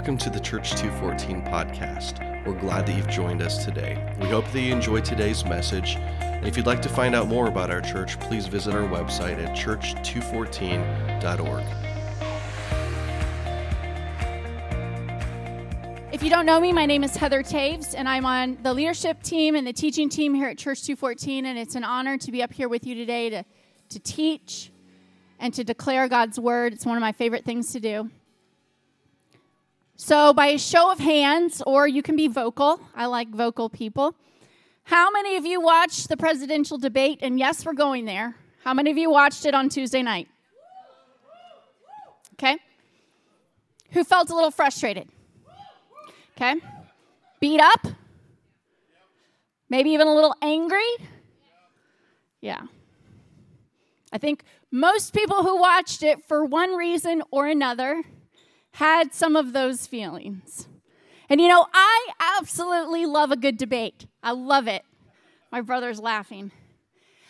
Welcome to the Church 214 podcast. We're glad that you've joined us today. We hope that you enjoyed today's message. And if you'd like to find out more about our church, please visit our website at church214.org. If you don't know me, my name is Heather Taves, and I'm on the leadership team and the teaching team here at Church 214. And it's an honor to be up here with you today to, to teach and to declare God's word. It's one of my favorite things to do. So, by a show of hands, or you can be vocal, I like vocal people. How many of you watched the presidential debate? And yes, we're going there. How many of you watched it on Tuesday night? Okay. Who felt a little frustrated? Okay. Beat up? Maybe even a little angry? Yeah. I think most people who watched it for one reason or another had some of those feelings. And you know, I absolutely love a good debate. I love it. My brother's laughing.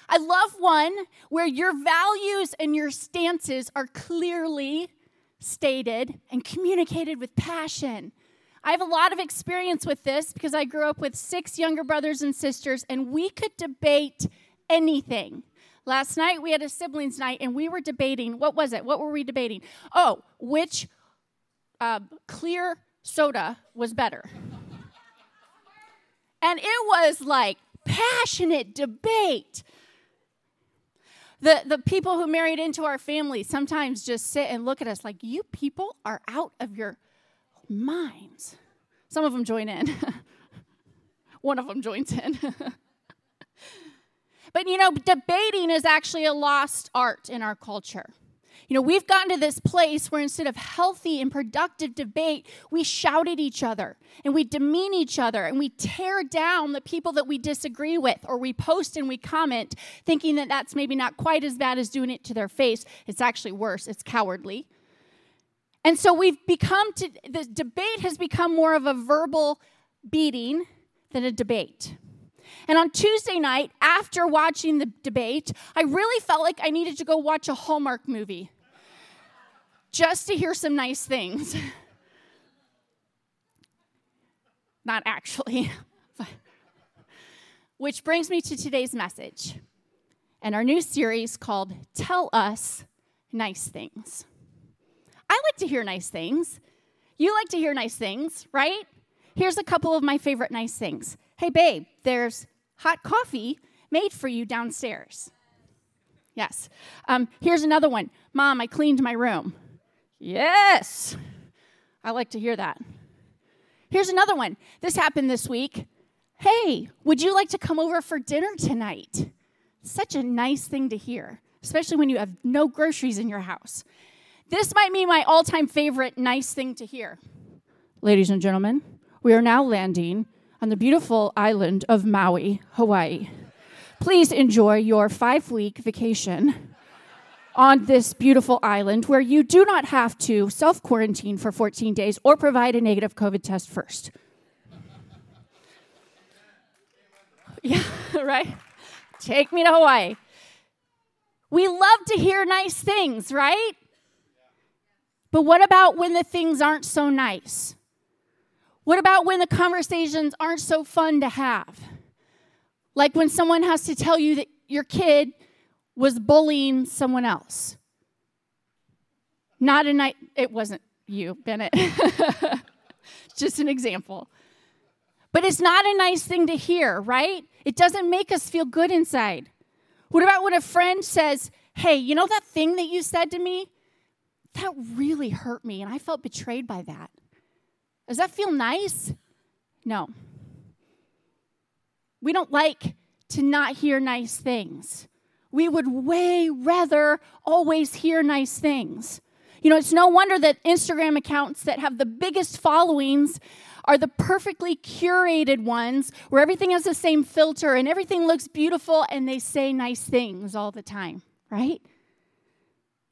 I love one where your values and your stances are clearly stated and communicated with passion. I have a lot of experience with this because I grew up with six younger brothers and sisters, and we could debate anything. Last night we had a siblings night and we were debating what was it? What were we debating? Oh, which uh, clear soda was better. And it was like passionate debate. The, the people who married into our family sometimes just sit and look at us like, you people are out of your minds. Some of them join in. One of them joins in. but you know, debating is actually a lost art in our culture. You know, we've gotten to this place where instead of healthy and productive debate, we shout at each other and we demean each other and we tear down the people that we disagree with or we post and we comment thinking that that's maybe not quite as bad as doing it to their face. It's actually worse, it's cowardly. And so we've become to, the debate has become more of a verbal beating than a debate. And on Tuesday night, after watching the debate, I really felt like I needed to go watch a Hallmark movie just to hear some nice things. Not actually. Which brings me to today's message and our new series called Tell Us Nice Things. I like to hear nice things. You like to hear nice things, right? Here's a couple of my favorite nice things. Hey, babe, there's hot coffee made for you downstairs. Yes. Um, here's another one. Mom, I cleaned my room. Yes. I like to hear that. Here's another one. This happened this week. Hey, would you like to come over for dinner tonight? Such a nice thing to hear, especially when you have no groceries in your house. This might be my all time favorite nice thing to hear. Ladies and gentlemen, we are now landing on the beautiful island of Maui, Hawaii. Please enjoy your five week vacation on this beautiful island where you do not have to self quarantine for 14 days or provide a negative COVID test first. Yeah, right? Take me to Hawaii. We love to hear nice things, right? But what about when the things aren't so nice? What about when the conversations aren't so fun to have? Like when someone has to tell you that your kid was bullying someone else. Not a night, it wasn't you, Bennett. Just an example. But it's not a nice thing to hear, right? It doesn't make us feel good inside. What about when a friend says, Hey, you know that thing that you said to me? That really hurt me, and I felt betrayed by that. Does that feel nice? No. We don't like to not hear nice things we would way rather always hear nice things. You know, it's no wonder that Instagram accounts that have the biggest followings are the perfectly curated ones where everything has the same filter and everything looks beautiful and they say nice things all the time, right?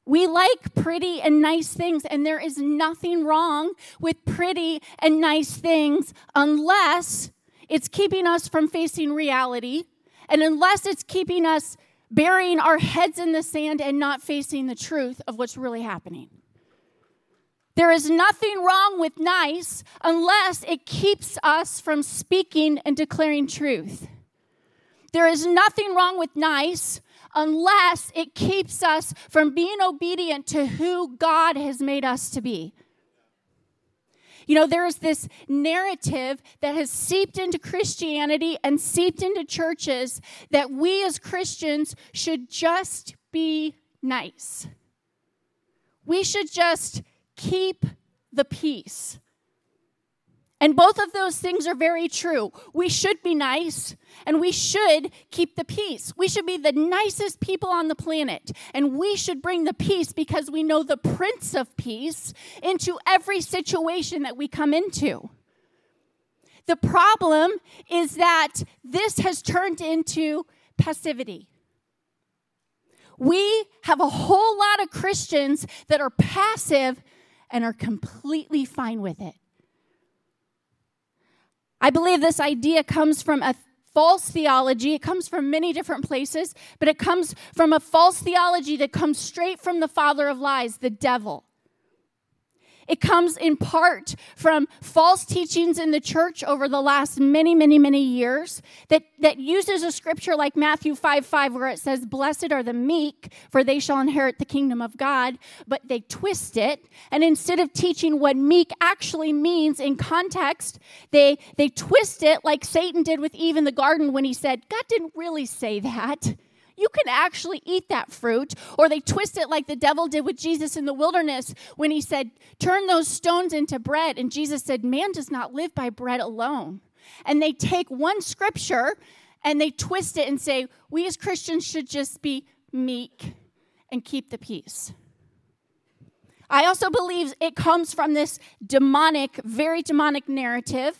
We like pretty and nice things, and there is nothing wrong with pretty and nice things unless it's keeping us from facing reality and unless it's keeping us burying our heads in the sand and not facing the truth of what's really happening. There is nothing wrong with nice unless it keeps us from speaking and declaring truth. There is nothing wrong with nice unless it keeps us from being obedient to who God has made us to be. You know, there is this narrative that has seeped into Christianity and seeped into churches that we as Christians should just be nice. We should just keep the peace. And both of those things are very true. We should be nice and we should keep the peace. We should be the nicest people on the planet and we should bring the peace because we know the Prince of Peace into every situation that we come into. The problem is that this has turned into passivity. We have a whole lot of Christians that are passive and are completely fine with it. I believe this idea comes from a false theology. It comes from many different places, but it comes from a false theology that comes straight from the father of lies, the devil. It comes in part from false teachings in the church over the last many, many, many years that, that uses a scripture like Matthew 5 5, where it says, Blessed are the meek, for they shall inherit the kingdom of God. But they twist it, and instead of teaching what meek actually means in context, they, they twist it like Satan did with Eve in the garden when he said, God didn't really say that you can actually eat that fruit. Or they twist it like the devil did with Jesus in the wilderness when he said, Turn those stones into bread. And Jesus said, Man does not live by bread alone. And they take one scripture and they twist it and say, We as Christians should just be meek and keep the peace. I also believe it comes from this demonic, very demonic narrative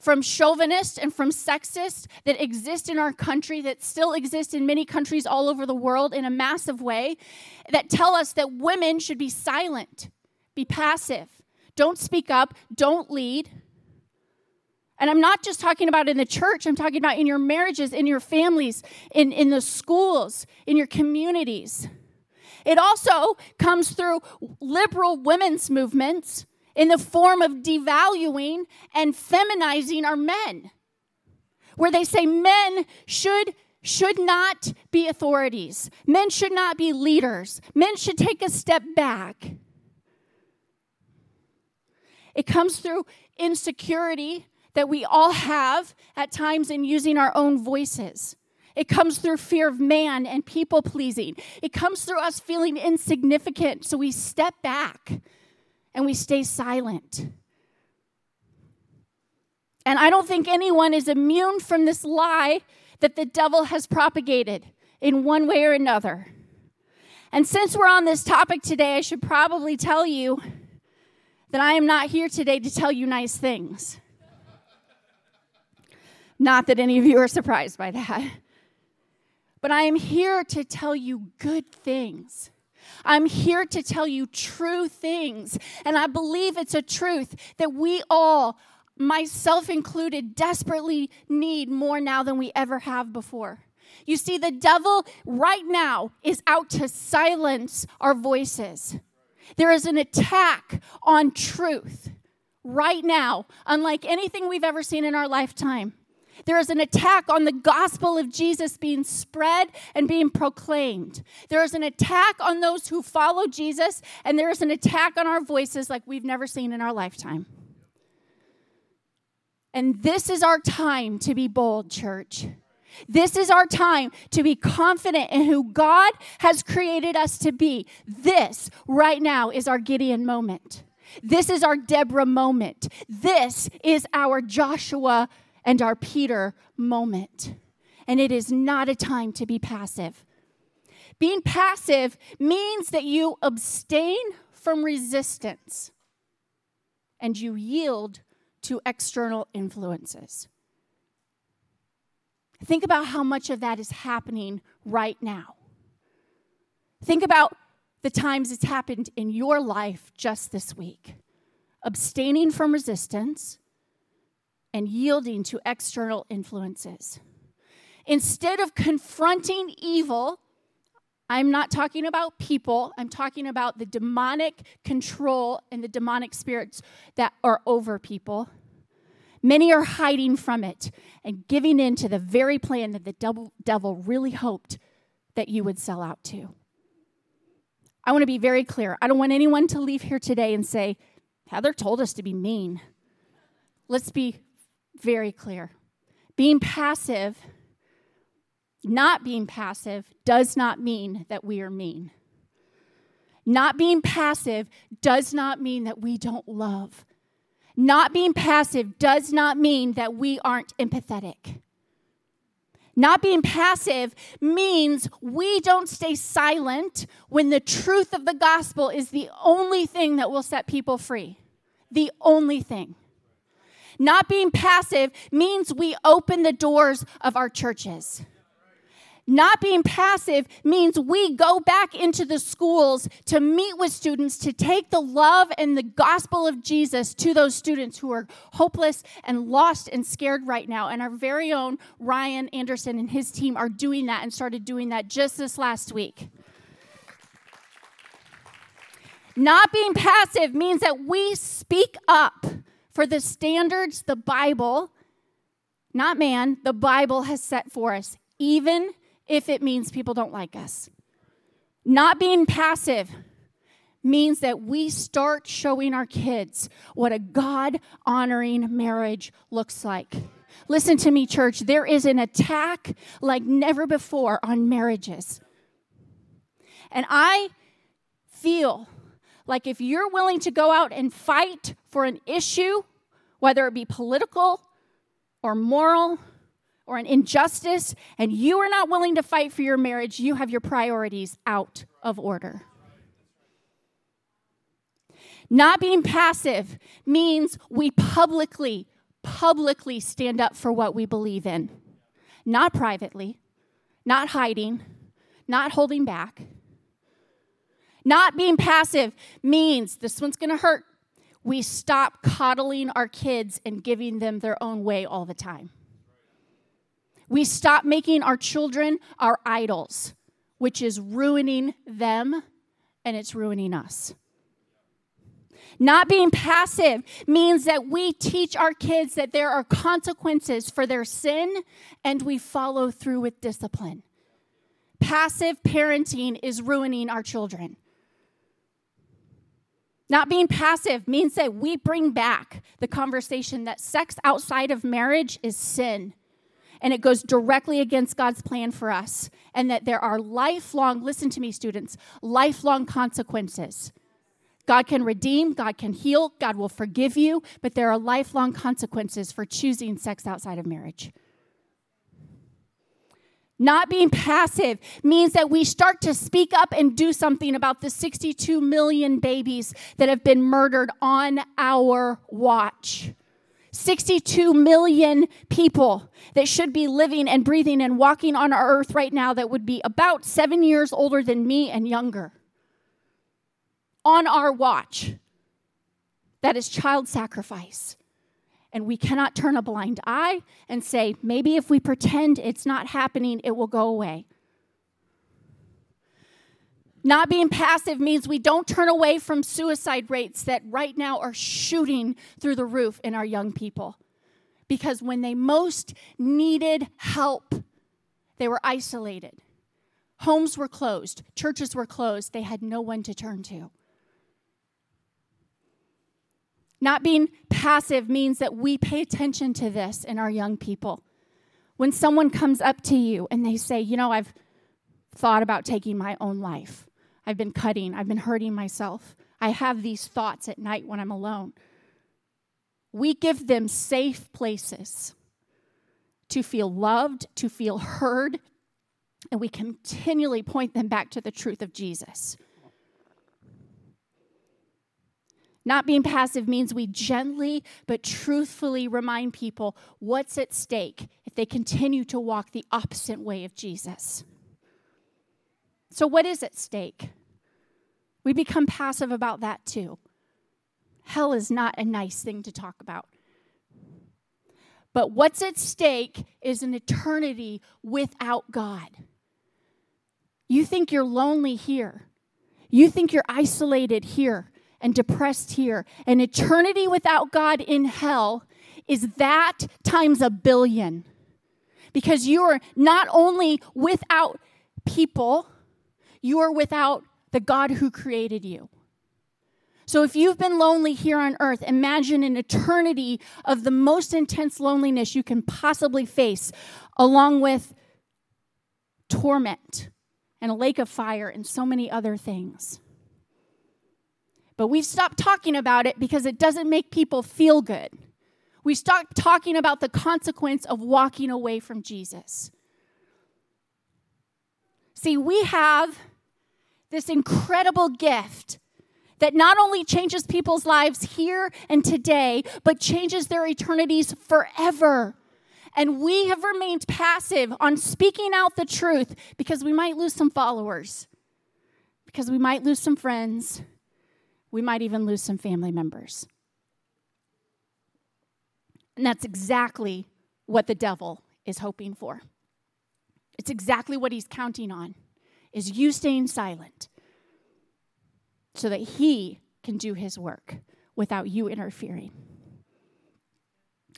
from chauvinist and from sexist that exist in our country, that still exist in many countries all over the world in a massive way, that tell us that women should be silent, be passive, don't speak up, don't lead. And I'm not just talking about in the church, I'm talking about in your marriages, in your families, in, in the schools, in your communities. It also comes through liberal women's movements in the form of devaluing and feminizing our men, where they say men should should not be authorities. Men should not be leaders. Men should take a step back. It comes through insecurity that we all have at times in using our own voices. It comes through fear of man and people pleasing. It comes through us feeling insignificant, so we step back and we stay silent. And I don't think anyone is immune from this lie that the devil has propagated in one way or another. And since we're on this topic today, I should probably tell you that I am not here today to tell you nice things. Not that any of you are surprised by that. But I am here to tell you good things. I'm here to tell you true things. And I believe it's a truth that we all, myself included, desperately need more now than we ever have before. You see, the devil right now is out to silence our voices. There is an attack on truth right now, unlike anything we've ever seen in our lifetime. There is an attack on the gospel of Jesus being spread and being proclaimed. There is an attack on those who follow Jesus, and there is an attack on our voices like we've never seen in our lifetime. And this is our time to be bold, church. This is our time to be confident in who God has created us to be. This right now is our Gideon moment. This is our Deborah moment. This is our Joshua and our Peter moment. And it is not a time to be passive. Being passive means that you abstain from resistance and you yield to external influences. Think about how much of that is happening right now. Think about the times it's happened in your life just this week. Abstaining from resistance and yielding to external influences. Instead of confronting evil, I'm not talking about people, I'm talking about the demonic control and the demonic spirits that are over people. Many are hiding from it and giving in to the very plan that the devil, really hoped that you would sell out to. I want to be very clear. I don't want anyone to leave here today and say, Heather told us to be mean. Let's be very clear. Being passive, not being passive, does not mean that we are mean. Not being passive does not mean that we don't love. Not being passive does not mean that we aren't empathetic. Not being passive means we don't stay silent when the truth of the gospel is the only thing that will set people free. The only thing. Not being passive means we open the doors of our churches. Not being passive means we go back into the schools to meet with students to take the love and the gospel of Jesus to those students who are hopeless and lost and scared right now. And our very own Ryan Anderson and his team are doing that and started doing that just this last week. Not being passive means that we speak up for the standards the Bible, not man, the Bible has set for us, even if it means people don't like us. Not being passive means that we start showing our kids what a God honoring marriage looks like. Listen to me, church. There is an attack like never before on marriages. And I feel like if you're willing to go out and fight for an issue, whether it be political or moral or an injustice and you are not willing to fight for your marriage, you have your priorities out of order. Not being passive means we publicly, publicly stand up for what we believe in, not privately, not hiding, not holding back. Not being passive means this one's gonna hurt. We stop coddling our kids and giving them their own way all the time. We stop making our children our idols, which is ruining them and it's ruining us. Not being passive means that we teach our kids that there are consequences for their sin and we follow through with discipline. Passive parenting is ruining our children. Not being passive means that we bring back the conversation that sex outside of marriage is sin and it goes directly against God's plan for us, and that there are lifelong, listen to me, students, lifelong consequences. God can redeem, God can heal, God will forgive you, but there are lifelong consequences for choosing sex outside of marriage. Not being passive means that we start to speak up and do something about the 62 million babies that have been murdered on our watch. 62 million people that should be living and breathing and walking on our earth right now that would be about seven years older than me and younger. On our watch. That is child sacrifice. And we cannot turn a blind eye and say, maybe if we pretend it's not happening, it will go away. Not being passive means we don't turn away from suicide rates that right now are shooting through the roof in our young people. Because when they most needed help, they were isolated. Homes were closed, churches were closed, they had no one to turn to. Not being passive means that we pay attention to this in our young people. When someone comes up to you and they say, You know, I've thought about taking my own life. I've been cutting, I've been hurting myself. I have these thoughts at night when I'm alone. We give them safe places to feel loved, to feel heard, and we continually point them back to the truth of Jesus. Not being passive means we gently but truthfully remind people what's at stake if they continue to walk the opposite way of Jesus. So, what is at stake? We become passive about that too. Hell is not a nice thing to talk about. But what's at stake is an eternity without God. You think you're lonely here. You think you're isolated here and depressed here. And eternity without God in hell is that times a billion. Because you are not only without people, you are without the God who created you. So if you've been lonely here on earth, imagine an eternity of the most intense loneliness you can possibly face, along with torment and a lake of fire and so many other things. But we've stopped talking about it because it doesn't make people feel good. We stopped talking about the consequence of walking away from Jesus. See, we have this incredible gift that not only changes people's lives here and today, but changes their eternities forever. And we have remained passive on speaking out the truth because we might lose some followers, because we might lose some friends, we might even lose some family members. And that's exactly what the devil is hoping for. It's exactly what he's counting on is you staying silent so that he can do his work without you interfering.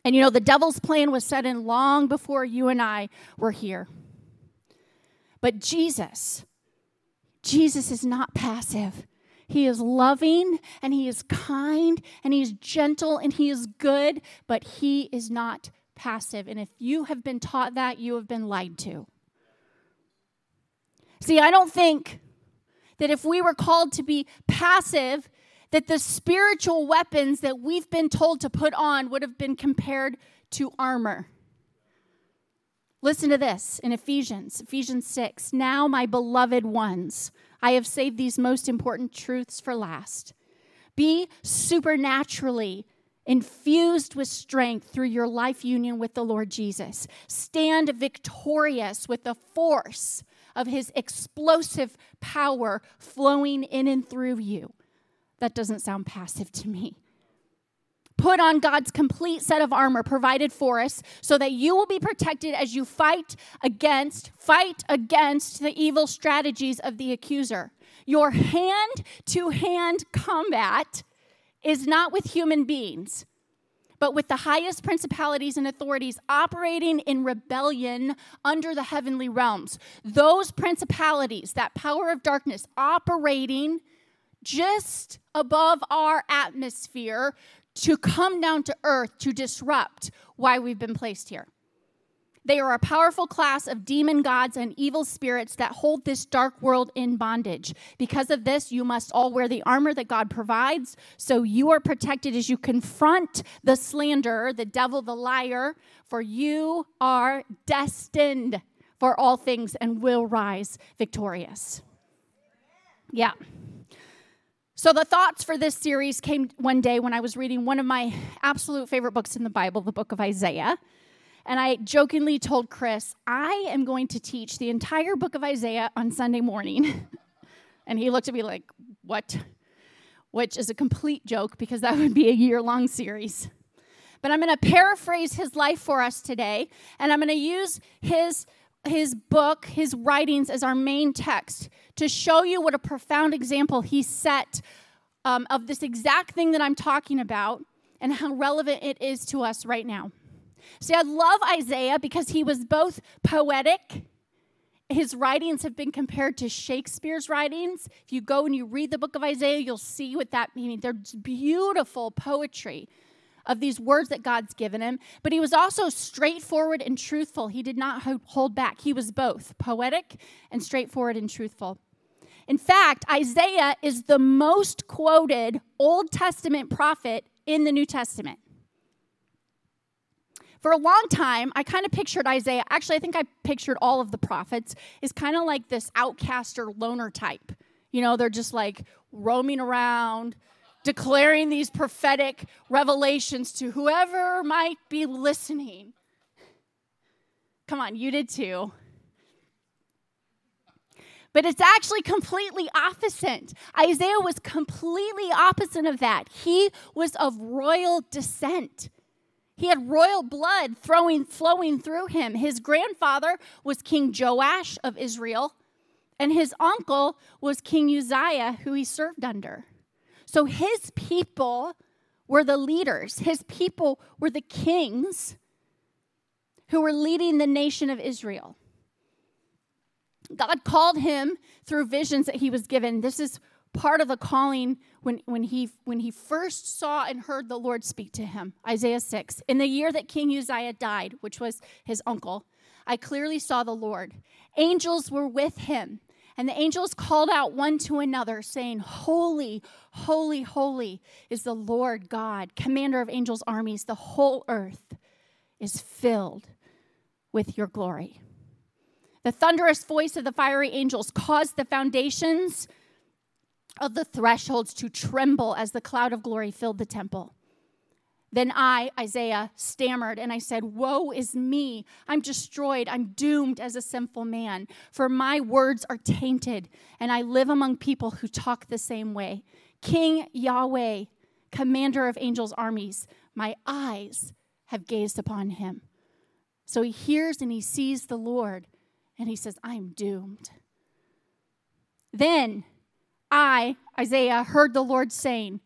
And you know, the devil's plan was set in long before you and I were here. But Jesus, Jesus is not passive. He is loving and he is kind and he is gentle and he is good, but he is not passive. And if you have been taught that, you have been lied to. See, I don't think that if we were called to be passive, that the spiritual weapons that we've been told to put on would have been compared to armor. Listen to this in Ephesians, Ephesians 6. Now, my beloved ones, I have saved these most important truths for last. Be supernaturally infused with strength through your life union with the Lord Jesus. Stand victorious with the force of his explosive power flowing in and through you. That doesn't sound passive to me. Put on God's complete set of armor provided for us so that you will be protected as you fight against fight against the evil strategies of the accuser. Your hand to hand combat is not with human beings, but with the highest principalities and authorities operating in rebellion under the heavenly realms. Those principalities, that power of darkness operating just above our atmosphere to come down to earth to disrupt why we've been placed here. They are a powerful class of demon gods and evil spirits that hold this dark world in bondage. Because of this, you must all wear the armor that God provides so you are protected as you confront the slanderer, the devil, the liar, for you are destined for all things and will rise victorious. Yeah. So, the thoughts for this series came one day when I was reading one of my absolute favorite books in the Bible, the book of Isaiah. And I jokingly told Chris, I am going to teach the entire book of Isaiah on Sunday morning. and he looked at me like, What? Which is a complete joke because that would be a year long series. But I'm going to paraphrase his life for us today, and I'm going to use his, his book, his writings, as our main text to show you what a profound example he set um, of this exact thing that I'm talking about and how relevant it is to us right now. See, I love Isaiah because he was both poetic. His writings have been compared to Shakespeare's writings. If you go and you read the book of Isaiah, you'll see what that means. There's beautiful poetry of these words that God's given him, but he was also straightforward and truthful. He did not hold back. He was both poetic and straightforward and truthful. In fact, Isaiah is the most quoted Old Testament prophet in the New Testament. For a long time, I kind of pictured Isaiah, actually, I think I pictured all of the prophets, is kind of like this outcast or loner type. You know, they're just like roaming around, declaring these prophetic revelations to whoever might be listening. Come on, you did too. But it's actually completely opposite. Isaiah was completely opposite of that. He was of royal descent. He had royal blood throwing, flowing through him. His grandfather was King Joash of Israel, And his uncle was King Uzziah, who he served under. So his people were the leaders, his people were the kings who were leading the nation of Israel. God called him through visions that he was given. This is part of the calling when, when, he, when he first saw and heard the Lord speak to him. Isaiah 6. In the year that King Uzziah died, which was his uncle, I clearly saw the Lord. Angels were with him, and the angels called out one to another, saying, Holy, holy, holy is the Lord God, commander of angels' armies. The whole earth is filled with your glory. The thunderous voice of the fiery angels caused the foundations of the thresholds to tremble as the cloud of glory filled the temple. Then I, Isaiah, stammered and I said, Woe is me! I'm destroyed. I'm doomed as a sinful man, for my words are tainted, and I live among people who talk the same way. King Yahweh, commander of angels' armies, my eyes have gazed upon him. So he hears and he sees the Lord, and he says, I am doomed. Then I, Isaiah, heard the Lord saying,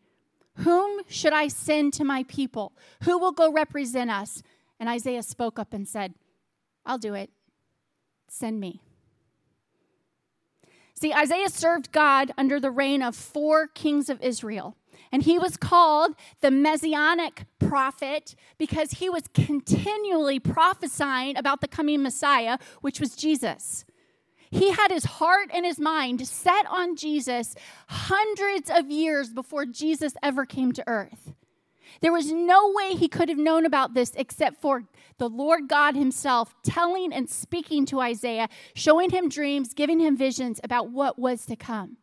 Whom should I send to my people? Who will go represent us? And Isaiah spoke up and said, I'll do it. Send me. See, Isaiah served God under the reign of four kings of Israel. And he was called the messianic prophet because he was continually prophesying about the coming Messiah, which was Jesus. He had his heart and his mind set on Jesus hundreds of years before Jesus ever came to earth. There was no way he could have known about this except for the Lord God Himself telling and speaking to Isaiah, showing him dreams, giving him visions about what was to come.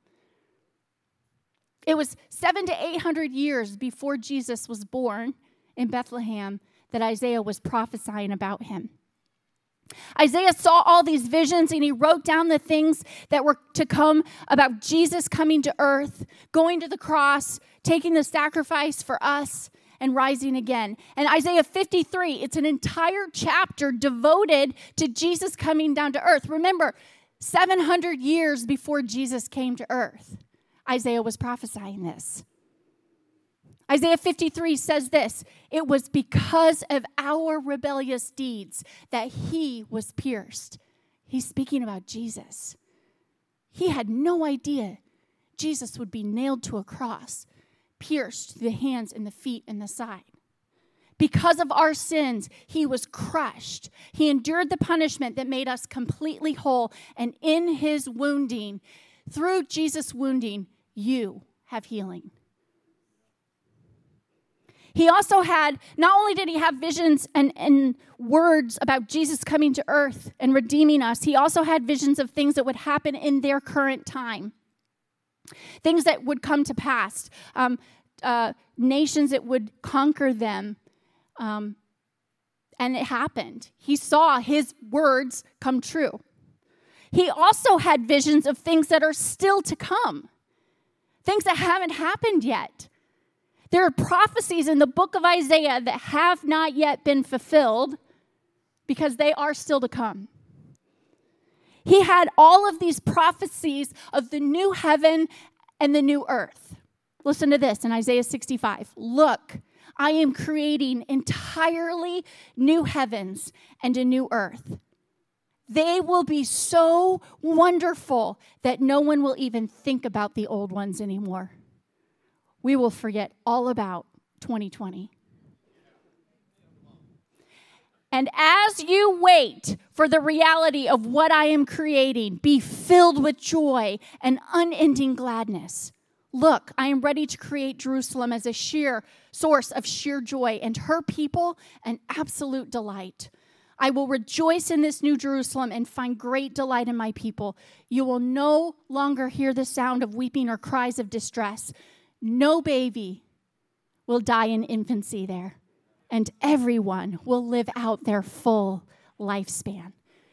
It was seven to eight hundred years before Jesus was born in Bethlehem that Isaiah was prophesying about him. Isaiah saw all these visions and he wrote down the things that were to come about Jesus coming to earth, going to the cross, taking the sacrifice for us, and rising again. And Isaiah 53, it's an entire chapter devoted to Jesus coming down to earth. Remember, 700 years before Jesus came to earth, Isaiah was prophesying this. Isaiah 53 says this It was because of our rebellious deeds that he was pierced. He's speaking about Jesus. He had no idea Jesus would be nailed to a cross, pierced through the hands and the feet and the side. Because of our sins, he was crushed. He endured the punishment that made us completely whole. And in his wounding, through Jesus' wounding, you have healing. He also had, not only did he have visions and, and words about Jesus coming to earth and redeeming us, he also had visions of things that would happen in their current time, things that would come to pass, um, uh, nations that would conquer them. Um, and it happened. He saw his words come true. He also had visions of things that are still to come, things that haven't happened yet. There are prophecies in the book of Isaiah that have not yet been fulfilled because they are still to come. He had all of these prophecies of the new heaven and the new earth. Listen to this in Isaiah 65. Look, I am creating entirely new heavens and a new earth. They will be so wonderful that no one will even think about the old ones anymore we will forget all about 2020. And as you wait for the reality of what I am creating, be filled with joy and unending gladness. Look, I am ready to create Jerusalem as a sheer source of sheer joy and her people an absolute delight. I will rejoice in this new Jerusalem and find great delight in my people. You will no longer hear the sound of weeping or cries of distress no baby will die in infancy there, and everyone will live out their full lifespan.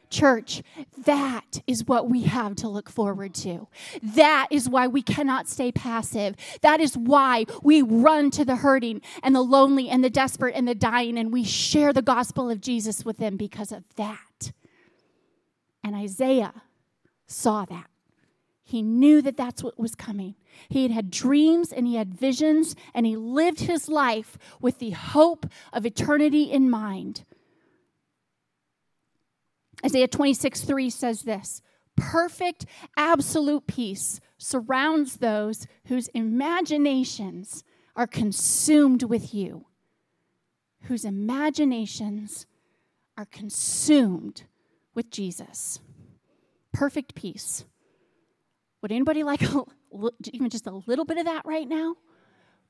Church, that is what we have to look forward to. That is why we cannot stay passive. That is why we run to the hurting and the lonely and the desperate and the dying, and we share the gospel of Jesus with them because of that. And Isaiah saw that. He knew that that's what was coming. He had had dreams and he had visions, and he lived his life with the hope of eternity in mind. Isaiah 26 3 says this perfect, absolute peace surrounds those whose imaginations are consumed with you. Whose imaginations are consumed with Jesus. Perfect peace. Would anybody like a, even just a little bit of that right now?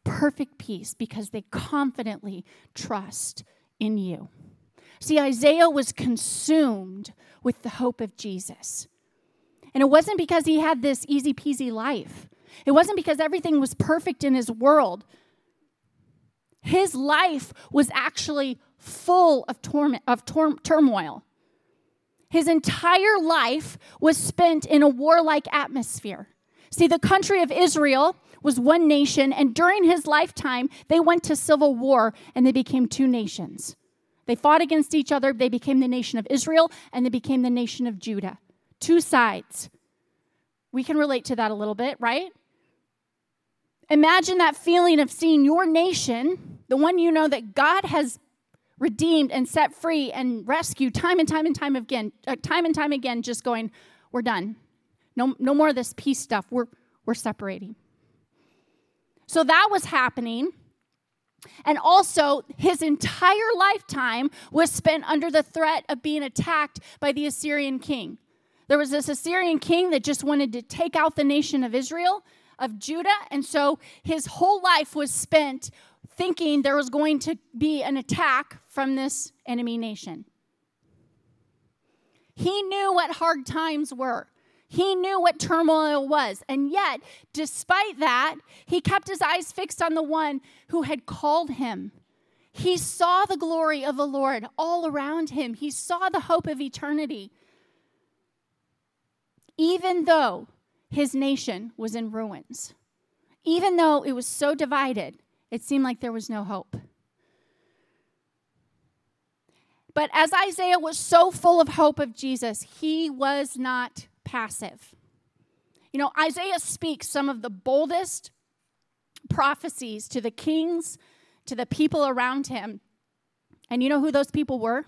Perfect peace because they confidently trust in you. See, Isaiah was consumed with the hope of Jesus. And it wasn't because he had this easy peasy life, it wasn't because everything was perfect in his world. His life was actually full of, torment, of tor- turmoil. His entire life was spent in a warlike atmosphere. See, the country of Israel was one nation, and during his lifetime, they went to civil war and they became two nations. They fought against each other, they became the nation of Israel, and they became the nation of Judah. Two sides. We can relate to that a little bit, right? Imagine that feeling of seeing your nation, the one you know that God has redeemed and set free and rescued time and time and time again, uh, time and time again, just going, we're done. No, no more of this peace stuff. We're, we're separating. So that was happening. And also, his entire lifetime was spent under the threat of being attacked by the Assyrian king. There was this Assyrian king that just wanted to take out the nation of Israel, of Judah, and so his whole life was spent thinking there was going to be an attack from this enemy nation. He knew what hard times were. He knew what turmoil was. And yet, despite that, he kept his eyes fixed on the one who had called him. He saw the glory of the Lord all around him, he saw the hope of eternity. Even though his nation was in ruins, even though it was so divided, it seemed like there was no hope. But as Isaiah was so full of hope of Jesus, he was not passive. You know, Isaiah speaks some of the boldest prophecies to the kings, to the people around him. And you know who those people were?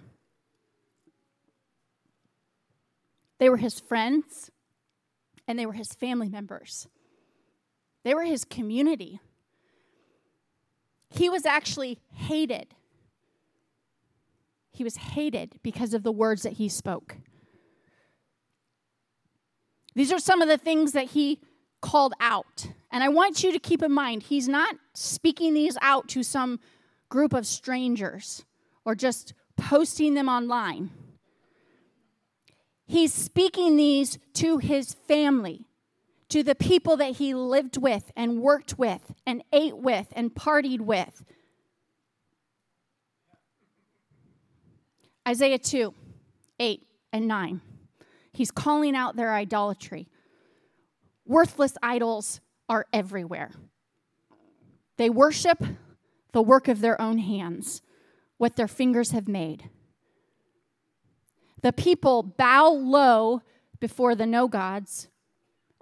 They were his friends and they were his family members. They were his community. He was actually hated. He was hated because of the words that he spoke. These are some of the things that he called out. And I want you to keep in mind, he's not speaking these out to some group of strangers or just posting them online. He's speaking these to his family, to the people that he lived with and worked with and ate with and partied with. Isaiah 2 8 and 9. He's calling out their idolatry. Worthless idols are everywhere. They worship the work of their own hands, what their fingers have made. The people bow low before the no gods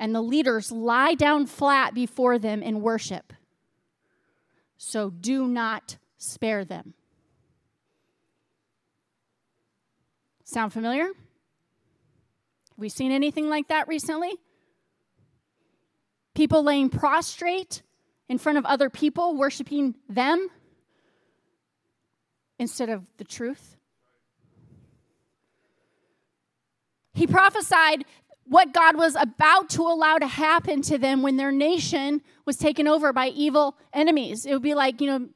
and the leaders lie down flat before them in worship. So do not spare them. Sound familiar? We seen anything like that recently? People laying prostrate in front of other people, worshiping them instead of the truth. He prophesied what God was about to allow to happen to them when their nation was taken over by evil enemies. It would be like, you know,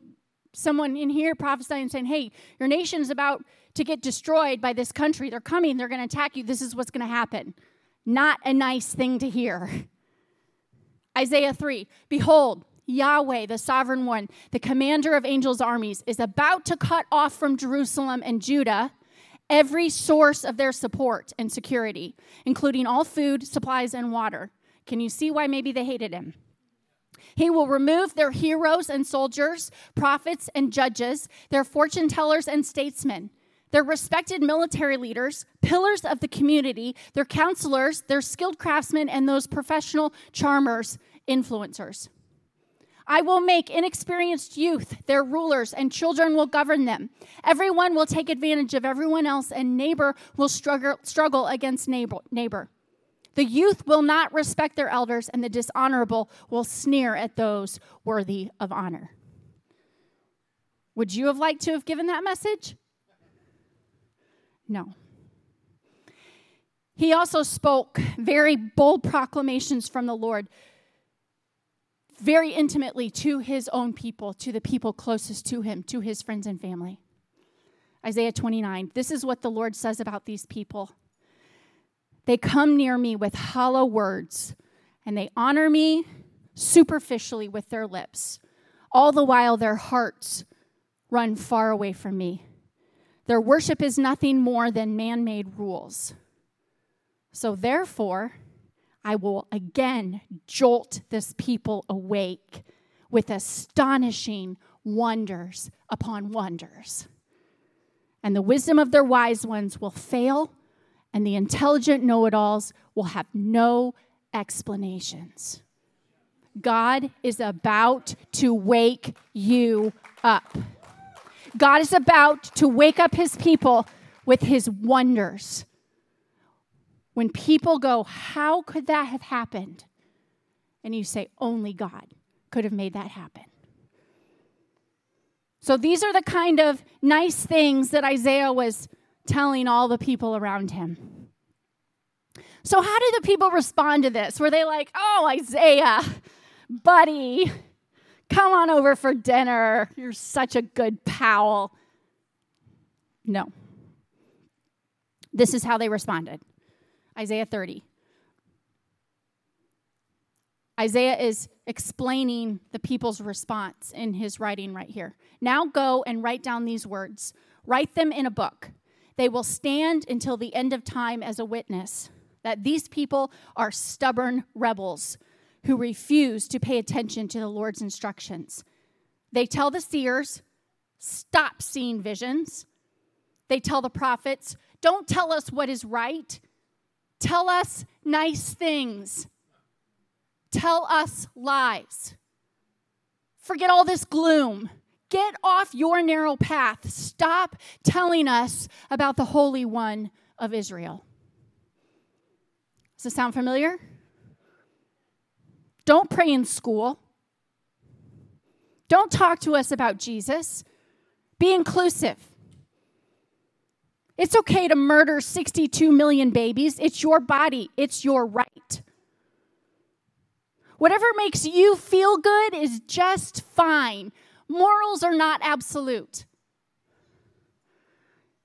someone in here prophesying saying, hey, your nation is about to get destroyed by this country. They're coming, they're going to attack you. This is what's going to happen. Not a nice thing to hear. Isaiah 3 Behold, Yahweh, the sovereign one, the commander of angels' armies, is about to cut off from Jerusalem and Judah every source of their support and security, including all food, supplies, and water. Can you see why maybe they hated him? He will remove their heroes and soldiers, prophets and judges, their fortune tellers and statesmen, They're respected military leaders, pillars of the community, they're counselors, they're skilled craftsmen, and those professional charmers, influencers. I will make inexperienced youth their rulers, and children will govern them. Everyone will take advantage of everyone else, and neighbor will struggle, struggle against neighbor, neighbor. The youth will not respect their elders, and the dishonorable will sneer at those worthy of honor. Would you have liked to have given that message? No. He also spoke very bold proclamations from the Lord very intimately to his own people, to the people closest to him, to his friends and family. Isaiah 29. This is what the Lord says about these people. They come near me with hollow words, and they honor me superficially with their lips. All the while, their hearts run far away from me. Their worship is nothing more than man made rules. So, therefore, I will again jolt this people awake with astonishing wonders upon wonders. And the wisdom of their wise ones will fail, and the intelligent know it alls will have no explanations. God is about to wake you up. God is about to wake up his people with his wonders when people go, How could that have happened? And you say, Only God could have made that happen. So these are the kind of nice things that Isaiah was telling all the people around him. So, how did the people respond to this? Were they like, Oh, Isaiah, buddy, come on over for dinner. You're such a good pal. No. This is how they responded. Isaiah 30. Isaiah is explaining the people's response in his writing right here. Now go and write down these words, write them in a book. They will stand until the end of time as a witness that these people are stubborn rebels who refuse to pay attention to the Lord's instructions. They tell the seers, stop seeing visions. They tell the prophets, don't tell us what is right. Tell us nice things. Tell us lies. Forget all this gloom. Get off your narrow path. Stop telling us about the Holy One of Israel. Does this sound familiar? Don't pray in school. Don't talk to us about Jesus. Be inclusive. It's okay to murder 62 million babies. It's your body, it's your right. Whatever makes you feel good is just fine. Morals are not absolute.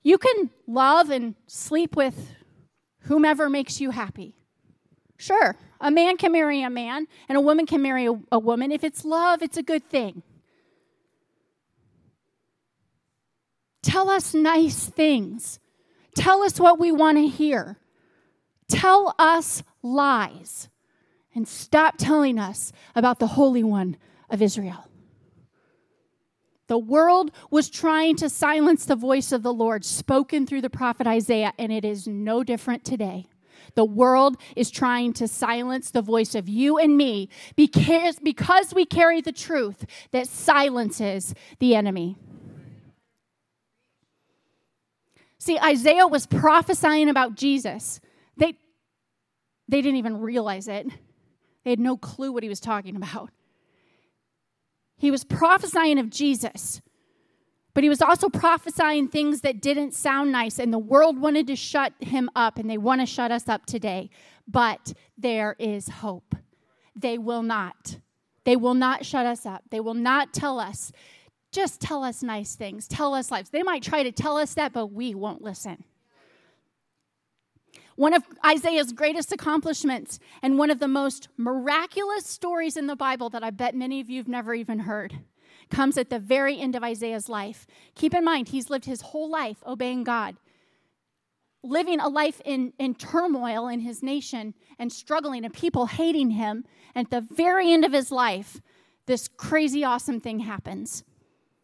You can love and sleep with whomever makes you happy. Sure, a man can marry a man and a woman can marry a, a woman. If it's love, it's a good thing. Tell us nice things. Tell us what we want to hear. Tell us lies. And stop telling us about the Holy One of Israel. The world was trying to silence the voice of the Lord spoken through the prophet Isaiah, and it is no different today. The world is trying to silence the voice of you and me because, because we carry the truth that silences the enemy. See, Isaiah was prophesying about Jesus. They, they didn't even realize it, they had no clue what he was talking about. He was prophesying of Jesus, but he was also prophesying things that didn't sound nice, and the world wanted to shut him up, and they want to shut us up today. But there is hope. They will not. They will not shut us up. They will not tell us just tell us nice things, tell us lives. They might try to tell us that, but we won't listen. One of Isaiah's greatest accomplishments and one of the most miraculous stories in the Bible that I bet many of you have never even heard comes at the very end of Isaiah's life. Keep in mind, he's lived his whole life obeying God, living a life in, in turmoil in his nation and struggling and people hating him. And at the very end of his life, this crazy, awesome thing happens.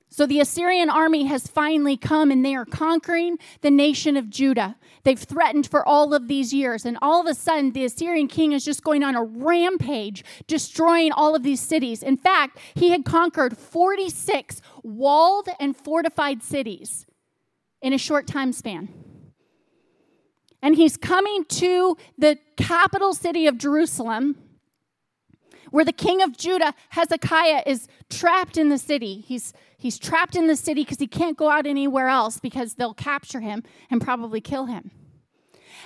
So the Assyrian army has finally come and they are conquering the nation of Judah. They've threatened for all of these years. And all of a sudden, the Assyrian king is just going on a rampage, destroying all of these cities. In fact, he had conquered 46 walled and fortified cities in a short time span. And he's coming to the capital city of Jerusalem, where the king of Judah, Hezekiah, is trapped in the city. He's He's trapped in the city because he can't go out anywhere else because they'll capture him and probably kill him.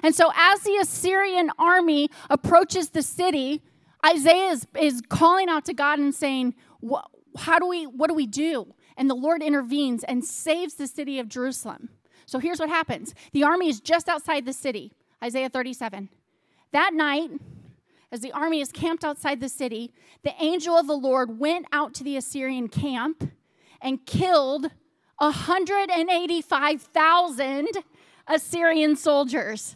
And so, as the Assyrian army approaches the city, Isaiah is, is calling out to God and saying, How do we, what do we do? And the Lord intervenes and saves the city of Jerusalem. So, here's what happens the army is just outside the city, Isaiah 37. That night, as the army is camped outside the city, the angel of the Lord went out to the Assyrian camp and killed 185,000 Assyrian soldiers.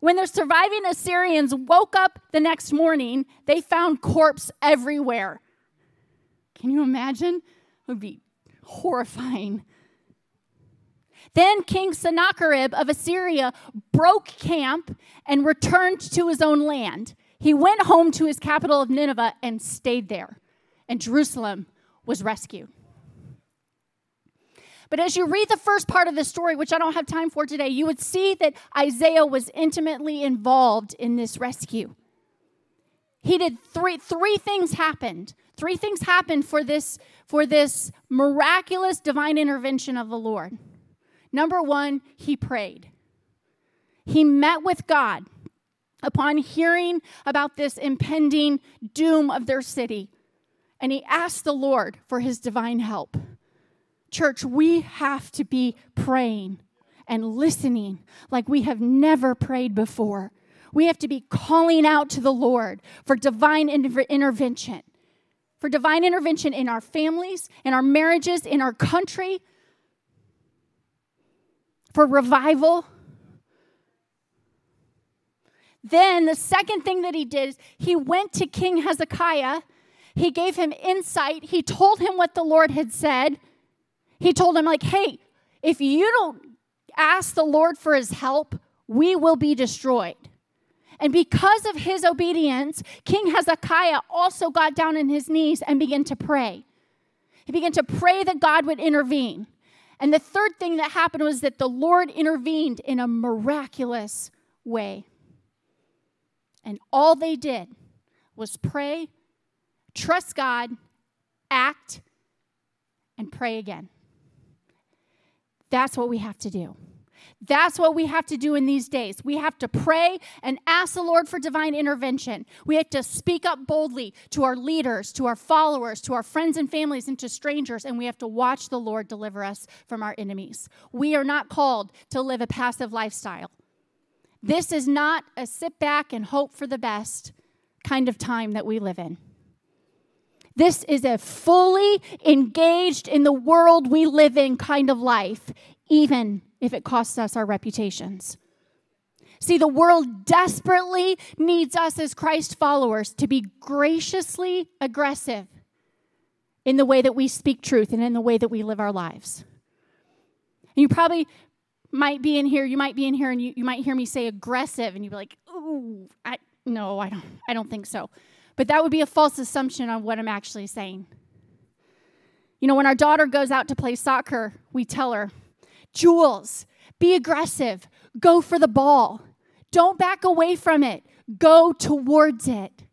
When the surviving Assyrians woke up the next morning, they found corpses everywhere. Can you imagine? It would be horrifying. Then King Sennacherib of Assyria broke camp and returned to his own land. He went home to his capital of Nineveh and stayed there, and Jerusalem was rescued. But as you read the first part of the story, which I don't have time for today, you would see that Isaiah was intimately involved in this rescue. He did three three things happened. Three things happened for this for this miraculous divine intervention of the Lord. Number 1, he prayed. He met with God upon hearing about this impending doom of their city, and he asked the Lord for his divine help. Church, we have to be praying and listening like we have never prayed before. We have to be calling out to the Lord for divine intervention, for divine intervention in our families, in our marriages, in our country, for revival. Then the second thing that he did he went to King Hezekiah. He gave him insight. He told him what the Lord had said. He told him, like, hey, if you don't ask the Lord for his help, we will be destroyed. And because of his obedience, King Hezekiah also got down on his knees and began to pray. He began to pray that God would intervene. And the third thing that happened was that the Lord intervened in a miraculous way. And all they did was pray, trust God, act, and pray again. That's what we have to do. That's what we have to do in these days. We have to pray and ask the Lord for divine intervention. We have to speak up boldly to our leaders, to our followers, to our friends and families, and to strangers, and we have to watch the Lord deliver us from our enemies. We are not called to live a passive lifestyle. This is not a sit back and hope for the best kind of time that we live in. This is a fully engaged in the world we live in kind of life, even if it costs us our reputations. See, the world desperately needs us as Christ followers to be graciously aggressive in the way that we speak truth and in the way that we live our lives. And you probably might be in here, you might be in here and you, you might hear me say aggressive and you'd be like, ooh, I no, I don't I don't think so. But that would be a false assumption on what I'm actually saying. You know, when our daughter goes out to play soccer, we tell her, Jules, be aggressive, go for the ball. Don't back away from it, go towards it.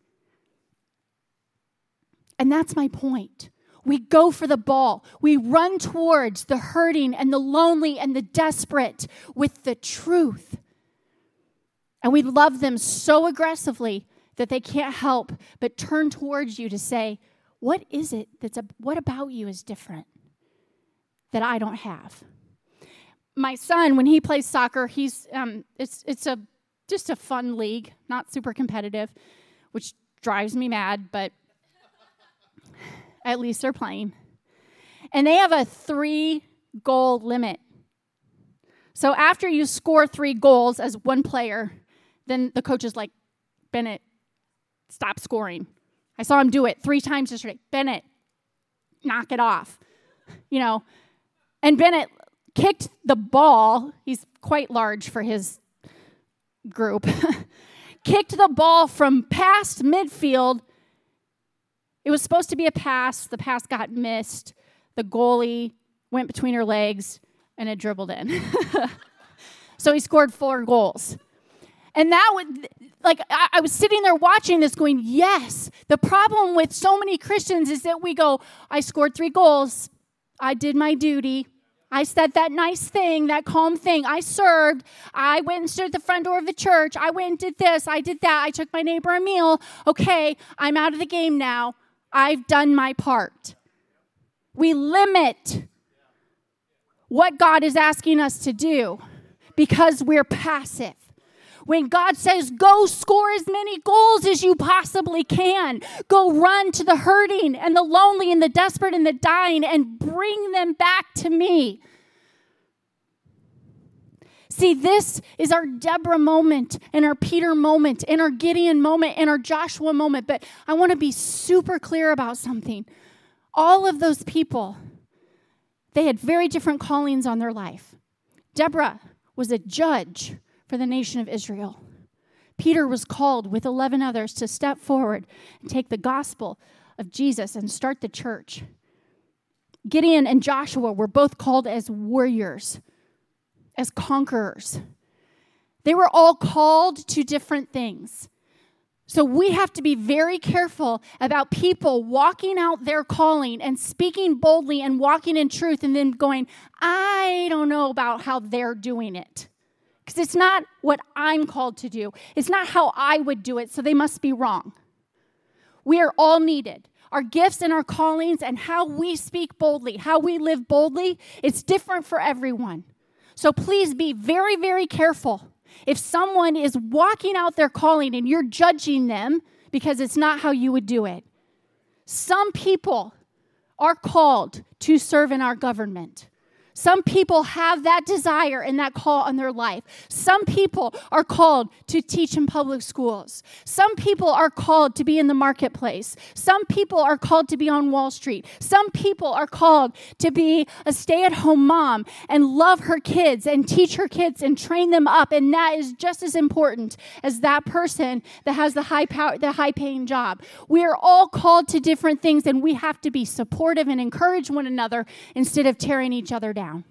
And that's my point. We go for the ball. We run towards the hurting and the lonely and the desperate with the truth. And we love them so aggressively that they can't help but turn towards you to say, What is it that's a, what about you is different that I don't have? My son, when he plays soccer, he's um, it's it's a just a fun league, not super competitive, which drives me mad, but at least they're playing. And they have a three goal limit. So after you score three goals as one player, then the coach is like, Bennett, stop scoring. I saw him do it three times yesterday. Bennett, knock it off. you know, and Bennett kicked the ball. He's quite large for his group. kicked the ball from past midfield. It was supposed to be a pass. The pass got missed. The goalie went between her legs and it dribbled in. so he scored four goals. And that would, like, I, I, was sitting there watching this going, yes. The problem with so many Christians is that we go, I scored three goals. I did my duty. I said that nice thing, that calm thing. I served. I went and stood at the front door of the church. I went and did this. I did that. I took my neighbor a meal. Okay, I'm out of the game now. I've done my part. We limit what God is asking us to do because we're passive. When God says, go score as many goals as you possibly can, go run to the hurting and the lonely and the desperate and the dying and bring them back to me. See, this is our Deborah moment and our Peter moment and our Gideon moment and our Joshua moment. But I want to be super clear about something. All of those people, they had very different callings on their life. Deborah was a judge for the nation of Israel. Peter was called with 11 others to step forward and take the gospel of Jesus and start the church. Gideon and Joshua were both called as warriors, as conquerors. They were all called to different things. So we have to be very careful about people walking out their calling and speaking boldly and walking in truth and then going, I don't know about how they're doing it. Because it's not what I'm called to do, it's not how I would do it, so they must be wrong. We are all needed. Our gifts and our callings and how we speak boldly, how we live boldly, it's different for everyone. So please be very, very careful if someone is walking out their calling and you're judging them because it's not how you would do it. Some people are called to serve in our government. Some people have that desire and that call on their life. Some people are called to teach in public schools. Some people are called to be in the marketplace. Some people are called to be on Wall Street. Some people are called to be a stay at home mom and love her kids and teach her kids and train them up. And that is just as important as that person that has the high power, the high paying job. We are all called to different things and we have to be supportive and encourage one another instead of tearing each other down down.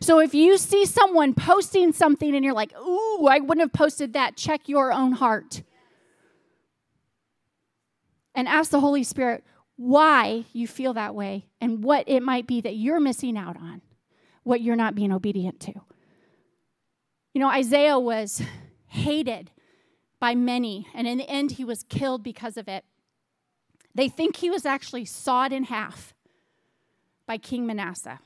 So if you see someone posting something and you're like, ooh, I wouldn't have posted that, check your own heart. And ask the Holy Spirit why you feel that way and what it might be that you're missing out on, what you're not being obedient to. You know, Isaiah was hated by many, and in the end, he was killed because of it. They think he was actually sawed in half by King Manasseh.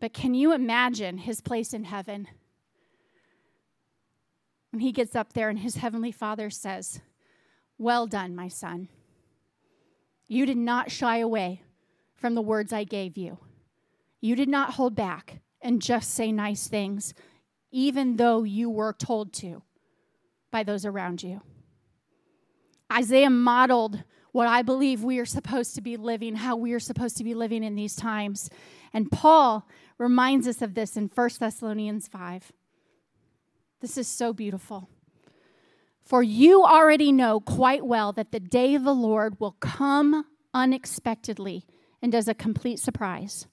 But can you imagine his place in heaven? When he gets up there and his heavenly father says, Well done, my son. You did not shy away from the words I gave you. You did not hold back and just say nice things, even though you were told to by those around you. Isaiah modeled what I believe we are supposed to be living, how we are supposed to be living in these times. And Paul reminds us of this in 1 Thessalonians 5. This is so beautiful. For you already know quite well that the day of the Lord will come unexpectedly and as a complete surprise.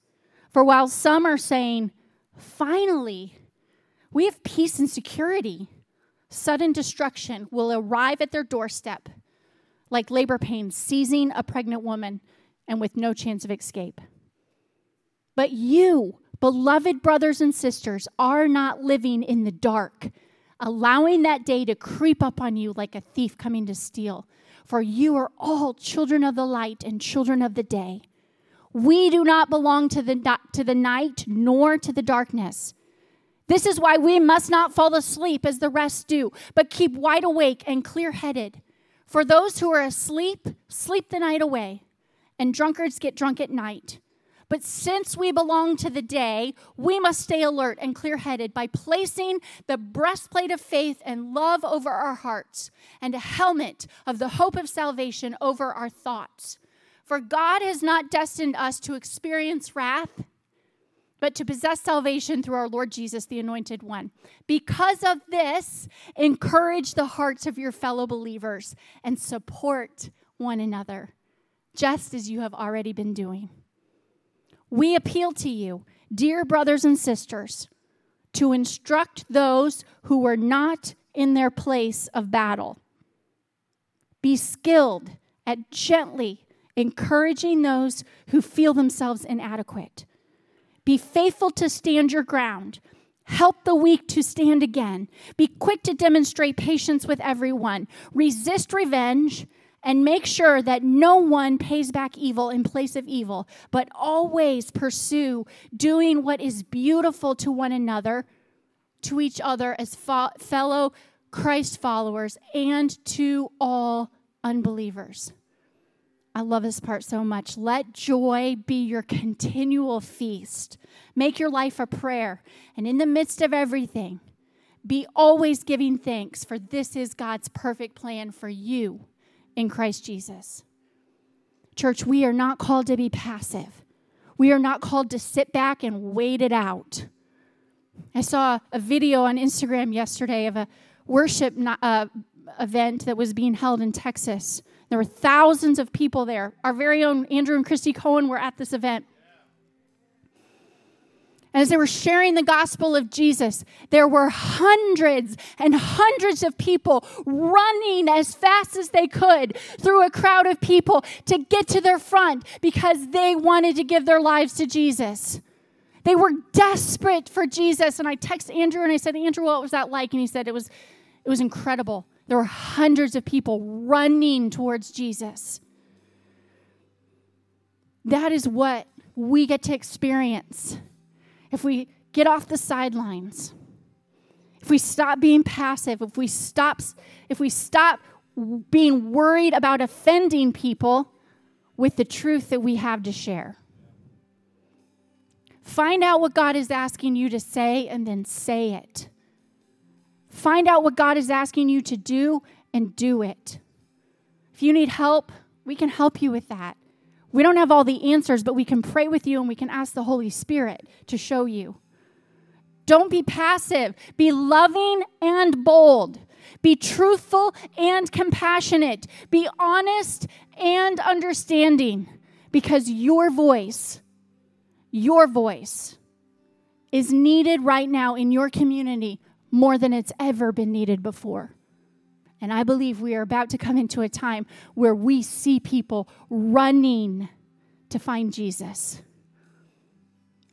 For while some are saying, finally, we have peace and security, sudden destruction will arrive at their doorstep, like labor pains seizing a pregnant woman and with no chance of escape. But you, beloved brothers and sisters, are not living in the dark, allowing that day to creep up on you like a thief coming to steal. For you are all children of the light and children of the day. We do not belong to the, to the night nor to the darkness. This is why we must not fall asleep as the rest do, but keep wide awake and clear headed. For those who are asleep, sleep the night away, and drunkards get drunk at night. But since we belong to the day, we must stay alert and clear headed by placing the breastplate of faith and love over our hearts and a helmet of the hope of salvation over our thoughts. For God has not destined us to experience wrath, but to possess salvation through our Lord Jesus, the Anointed One. Because of this, encourage the hearts of your fellow believers and support one another, just as you have already been doing. We appeal to you, dear brothers and sisters, to instruct those who were not in their place of battle. Be skilled at gently encouraging those who feel themselves inadequate. Be faithful to stand your ground. Help the weak to stand again. Be quick to demonstrate patience with everyone. Resist revenge and make sure that no one pays back evil in place of evil, but always pursue doing what is beautiful to one another, to each other as fo- fellow Christ followers, and to all unbelievers. I love this part so much. Let joy be your continual feast. Make your life a prayer. And in the midst of everything, be always giving thanks, for this is God's perfect plan for you in Christ Jesus. Church, we are not called to be passive. We are not called to sit back and wait it out. I saw a video on Instagram yesterday of a worship uh, event that was being held in Texas there were thousands of people there. Our very own Andrew and Christy Cohen were at this event. As they were sharing the gospel of Jesus, there were hundreds and hundreds of people running as fast as they could through a crowd of people to get to their front because they wanted to give their lives to Jesus. They were desperate for Jesus. And I texted Andrew and I said, Andrew, what was that like? And he said, it was, it was incredible. There were hundreds of people running towards Jesus. That is what we get to experience if we get off the sidelines. If we stop being passive, if we stop if we stop being worried about offending people with the truth that we have to share. Find out what God is asking you to say and then say it. Find out what God is asking you to do and do it. If you need help, we can help you with that. We don't have all the answers, but we can pray with you and we can ask the Holy Spirit to show you. Don't be passive, be loving and bold. Be truthful and compassionate. Be honest and understanding because your voice, your voice, is needed right now in your community more than it's ever been needed before. And I believe we are about to come into a time where we see people running to find Jesus.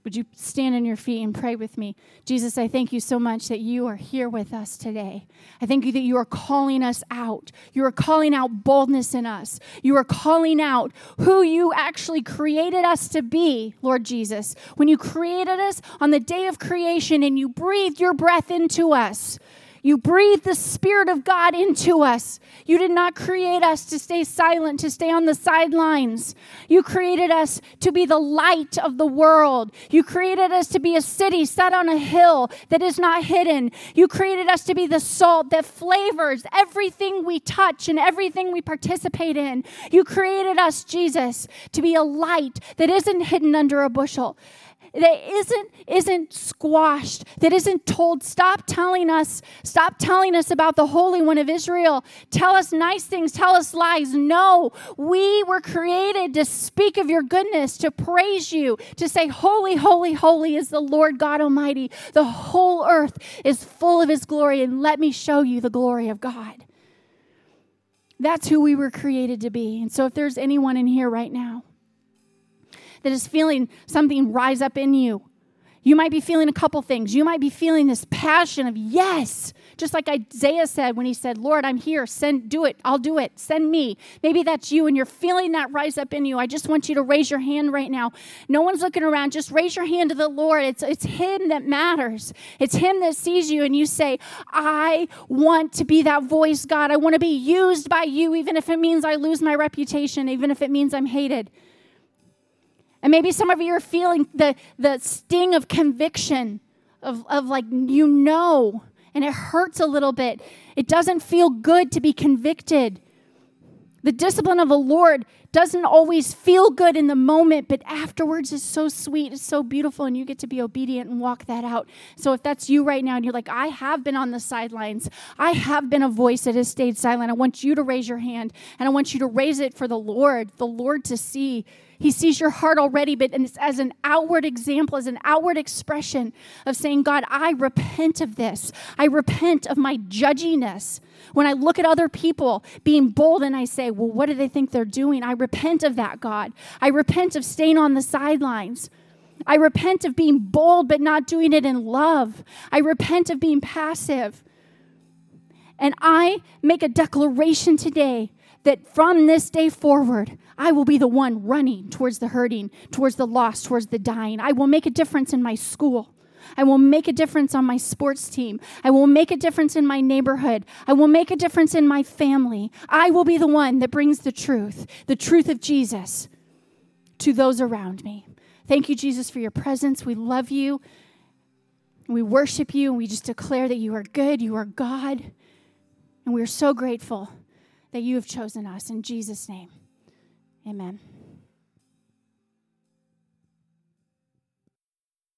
Would you stand on your feet and pray with me? Jesus, I thank you so much that you are here with us today. I thank you that you are calling us out. You are calling out boldness in us. You are calling out who you actually created us to be, Lord Jesus. When you created us on the day of creation and you breathed your breath into us, you breathed the Spirit of God into us. You did not create us to stay silent, to stay on the sidelines. You created us to be the light of the world. You created us to be a city set on a hill that is not hidden. You created us to be the salt that flavors everything we touch and everything we participate in. You created us, Jesus, to be a light that isn't hidden under a bushel that isn't isn't squashed that isn't told stop telling us stop telling us about the holy one of israel. Tell us nice things tell us lies. No we were created to speak of your goodness to praise you to say holy holy holy is the lord god almighty. The whole earth is full of his glory and let me show you the glory of god. That's who we were created to be. And so if there's anyone in here right now that is feeling something rise up in you. You might be feeling a couple things. You might be feeling this passion of yes, just like Isaiah said when he said, "Lord, I'm here. Send do it. I'll do it. Send me." Maybe that's you and you're feeling that rise up in you. I just want you to raise your hand right now. No one's looking around. Just raise your hand to the Lord. It's it's him that matters. It's him that sees you and you say, "I want to be that voice, God. I want to be used by you even if it means I lose my reputation, even if it means I'm hated." And maybe some of you are feeling the, the sting of conviction, of, of like, you know, and it hurts a little bit. It doesn't feel good to be convicted. The discipline of the Lord doesn't always feel good in the moment, but afterwards is so sweet, it's so beautiful, and you get to be obedient and walk that out. So if that's you right now and you're like, I have been on the sidelines, I have been a voice that has stayed silent, I want you to raise your hand and I want you to raise it for the Lord, the Lord to see. He sees your heart already, but it's as an outward example, as an outward expression of saying, God, I repent of this. I repent of my judginess. When I look at other people being bold and I say, well, what do they think they're doing? I repent of that, God. I repent of staying on the sidelines. I repent of being bold but not doing it in love. I repent of being passive. And I make a declaration today that from this day forward, I will be the one running towards the hurting, towards the lost, towards the dying. I will make a difference in my school. I will make a difference on my sports team. I will make a difference in my neighborhood. I will make a difference in my family. I will be the one that brings the truth, the truth of Jesus, to those around me. Thank you, Jesus, for your presence. We love you. We worship you, and we just declare that you are good, you are God. And we are so grateful that you have chosen us. In Jesus' name, amen.